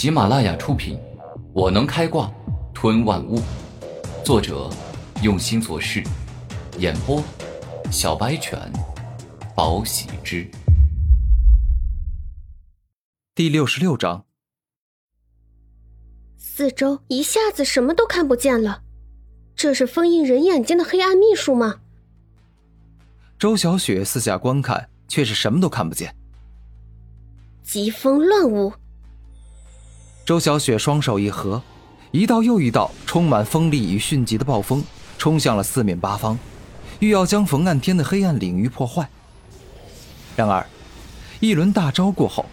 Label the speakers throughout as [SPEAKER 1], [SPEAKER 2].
[SPEAKER 1] 喜马拉雅出品，《我能开挂吞万物》，作者用心做事，演播小白犬，宝喜之。
[SPEAKER 2] 第六十六章，
[SPEAKER 3] 四周一下子什么都看不见了，这是封印人眼睛的黑暗秘术吗？
[SPEAKER 2] 周小雪四下观看，却是什么都看不见。
[SPEAKER 3] 疾风乱舞。
[SPEAKER 2] 周小雪双手一合，一道又一道充满锋利与迅疾的暴风冲向了四面八方，欲要将冯岸天的黑暗领域破坏。然而，一轮大招过后，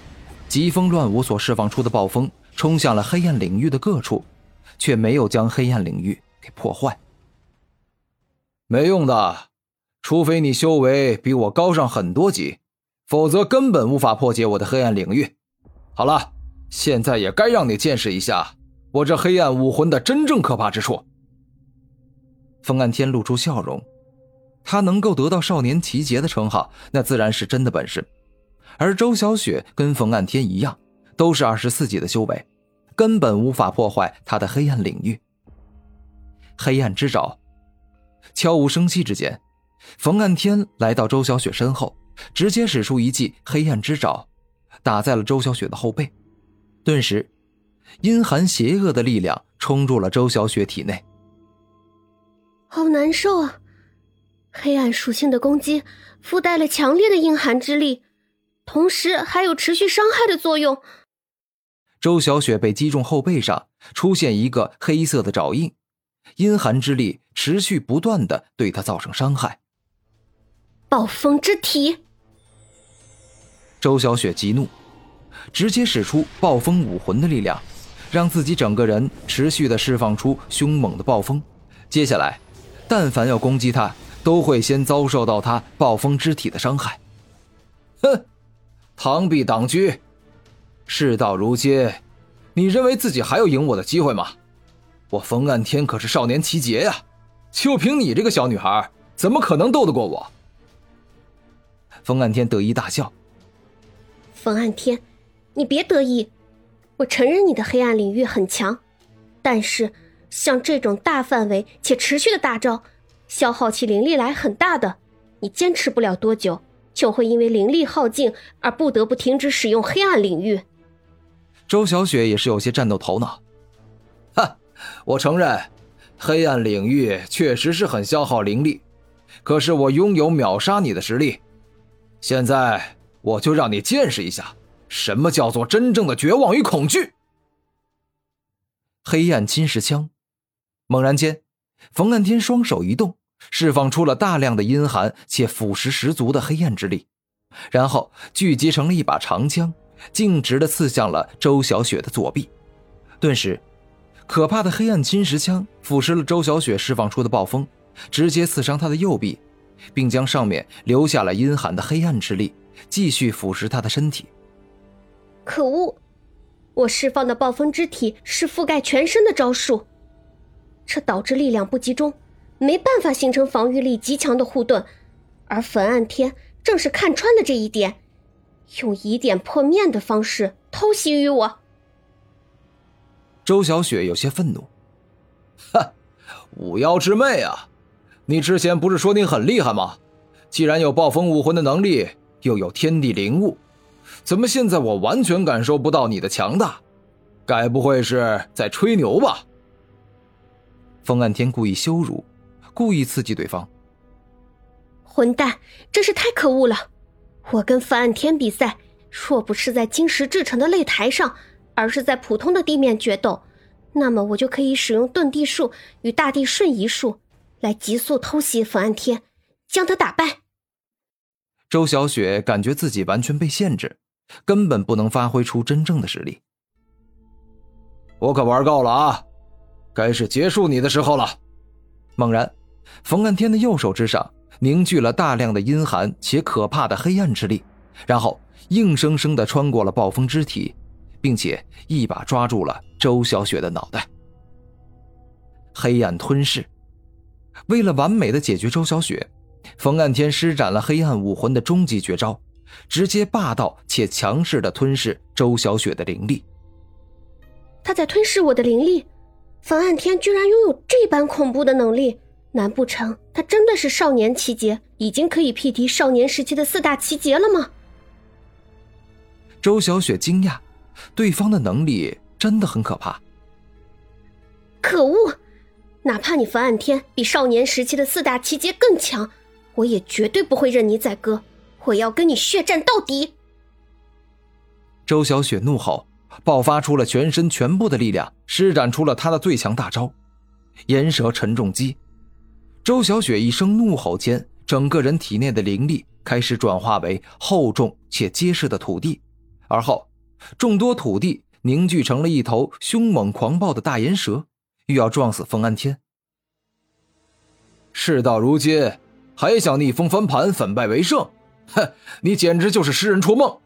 [SPEAKER 2] 疾风乱舞所释放出的暴风冲向了黑暗领域的各处，却没有将黑暗领域给破坏。
[SPEAKER 4] 没用的。除非你修为比我高上很多级，否则根本无法破解我的黑暗领域。好了，现在也该让你见识一下我这黑暗武魂的真正可怕之处。
[SPEAKER 2] 冯岸天露出笑容，他能够得到少年奇杰的称号，那自然是真的本事。而周小雪跟冯岸天一样，都是二十四级的修为，根本无法破坏他的黑暗领域。黑暗之爪，悄无声息之间。冯岸天来到周小雪身后，直接使出一记黑暗之爪，打在了周小雪的后背。顿时，阴寒邪恶的力量冲入了周小雪体内。
[SPEAKER 3] 好难受啊！黑暗属性的攻击附带了强烈的阴寒之力，同时还有持续伤害的作用。
[SPEAKER 2] 周小雪被击中后背上，出现一个黑色的爪印，阴寒之力持续不断的对她造成伤害。
[SPEAKER 3] 暴风之体，
[SPEAKER 2] 周小雪激怒，直接使出暴风武魂的力量，让自己整个人持续的释放出凶猛的暴风。接下来，但凡要攻击他，都会先遭受到他暴风之体的伤害。
[SPEAKER 4] 哼，螳臂挡车，事到如今，你认为自己还有赢我的机会吗？我冯岸天可是少年奇杰呀，就凭你这个小女孩，怎么可能斗得过我？
[SPEAKER 2] 冯岸天得意大笑：“
[SPEAKER 3] 冯岸天，你别得意，我承认你的黑暗领域很强，但是像这种大范围且持续的大招，消耗起灵力来很大的，你坚持不了多久，就会因为灵力耗尽而不得不停止使用黑暗领域。”
[SPEAKER 2] 周小雪也是有些战斗头脑，
[SPEAKER 4] 哈，我承认，黑暗领域确实是很消耗灵力，可是我拥有秒杀你的实力。现在我就让你见识一下，什么叫做真正的绝望与恐惧。
[SPEAKER 2] 黑暗侵蚀枪，猛然间，冯岸天双手一动，释放出了大量的阴寒且腐蚀十足的黑暗之力，然后聚集成了一把长枪，径直的刺向了周小雪的左臂。顿时，可怕的黑暗侵蚀枪腐蚀了周小雪释放出的暴风，直接刺伤她的右臂。并将上面留下了阴寒的黑暗之力，继续腐蚀他的身体。
[SPEAKER 3] 可恶！我释放的暴风之体是覆盖全身的招数，这导致力量不集中，没办法形成防御力极强的护盾。而冯暗天正是看穿了这一点，用以点破面的方式偷袭于我。
[SPEAKER 2] 周小雪有些愤怒：“
[SPEAKER 4] 哈，五妖之妹啊！”你之前不是说你很厉害吗？既然有暴风武魂的能力，又有天地灵物，怎么现在我完全感受不到你的强大？该不会是在吹牛吧？
[SPEAKER 2] 风岸天故意羞辱，故意刺激对方。
[SPEAKER 3] 混蛋，真是太可恶了！我跟范岸天比赛，若不是在晶石制成的擂台上，而是在普通的地面决斗，那么我就可以使用遁地术与大地瞬移术。来急速偷袭冯安天，将他打败。
[SPEAKER 2] 周小雪感觉自己完全被限制，根本不能发挥出真正的实力。
[SPEAKER 4] 我可玩够了啊！该是结束你的时候了。
[SPEAKER 2] 猛然，冯安天的右手之上凝聚了大量的阴寒且可怕的黑暗之力，然后硬生生的穿过了暴风之体，并且一把抓住了周小雪的脑袋。黑暗吞噬。为了完美的解决周小雪，冯岸天施展了黑暗武魂的终极绝招，直接霸道且强势的吞噬周小雪的灵力。
[SPEAKER 3] 他在吞噬我的灵力。冯岸天居然拥有这般恐怖的能力，难不成他真的是少年奇杰，已经可以匹敌少年时期的四大奇杰了吗？
[SPEAKER 2] 周小雪惊讶，对方的能力真的很可怕。
[SPEAKER 3] 可恶！哪怕你冯岸天比少年时期的四大奇杰更强，我也绝对不会任你宰割！我要跟你血战到底！
[SPEAKER 2] 周小雪怒吼，爆发出了全身全部的力量，施展出了她的最强大招——岩蛇沉重击。周小雪一声怒吼间，整个人体内的灵力开始转化为厚重且结实的土地，而后，众多土地凝聚成了一头凶猛狂暴的大岩蛇，欲要撞死冯安天。
[SPEAKER 4] 事到如今，还想逆风翻盘、反败为胜？哼，你简直就是痴人说梦！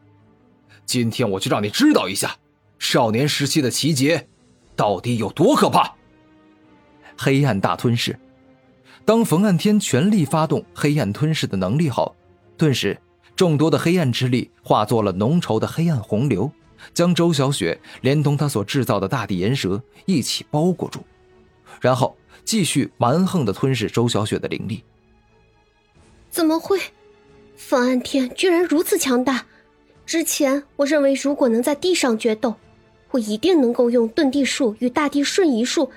[SPEAKER 4] 今天我就让你知道一下，少年时期的奇杰到底有多可怕。
[SPEAKER 2] 黑暗大吞噬。当冯岸天全力发动黑暗吞噬的能力后，顿时众多的黑暗之力化作了浓稠的黑暗洪流，将周小雪连同他所制造的大地岩蛇一起包裹住，然后继续蛮横的吞噬周小雪的灵力。
[SPEAKER 3] 怎么会？方安天居然如此强大！之前我认为，如果能在地上决斗，我一定能够用遁地术与大地瞬移术，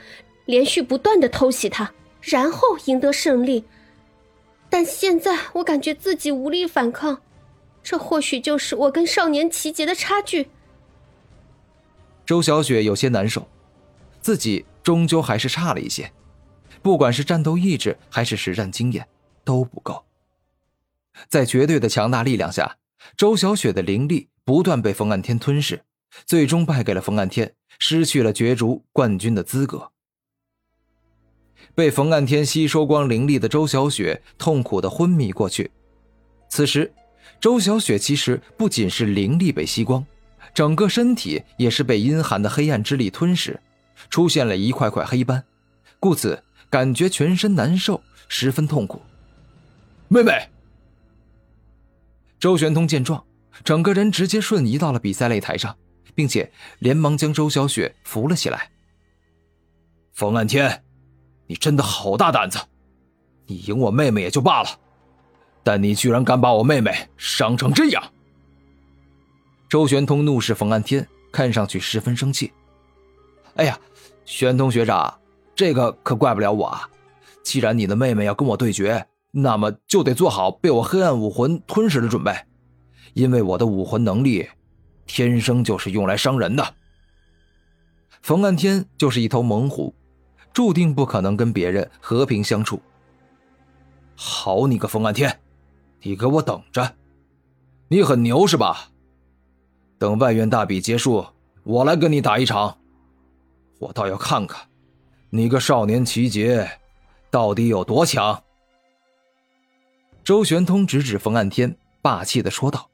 [SPEAKER 3] 连续不断的偷袭他，然后赢得胜利。但现在我感觉自己无力反抗，这或许就是我跟少年齐杰的差距。
[SPEAKER 2] 周小雪有些难受，自己终究还是差了一些，不管是战斗意志还是实战经验都不够。在绝对的强大力量下，周小雪的灵力不断被冯岸天吞噬，最终败给了冯岸天，失去了角逐冠军的资格。被冯岸天吸收光灵力的周小雪痛苦的昏迷过去。此时，周小雪其实不仅是灵力被吸光，整个身体也是被阴寒的黑暗之力吞噬，出现了一块块黑斑，故此感觉全身难受，十分痛苦。
[SPEAKER 4] 妹妹。
[SPEAKER 2] 周玄通见状，整个人直接瞬移到了比赛擂台上，并且连忙将周小雪扶了起来。
[SPEAKER 4] 冯岸天，你真的好大胆子！你赢我妹妹也就罢了，但你居然敢把我妹妹伤成这样！
[SPEAKER 2] 周玄通怒视冯岸天，看上去十分生气。
[SPEAKER 4] 哎呀，玄通学长，这个可怪不了我啊！既然你的妹妹要跟我对决，那么就得做好被我黑暗武魂吞噬的准备，因为我的武魂能力天生就是用来伤人的。
[SPEAKER 2] 冯岸天就是一头猛虎，注定不可能跟别人和平相处。
[SPEAKER 4] 好你个冯岸天，你给我等着！你很牛是吧？等外院大比结束，我来跟你打一场，我倒要看看你个少年奇杰到底有多强。
[SPEAKER 2] 周玄通指指冯岸天，霸气的说道。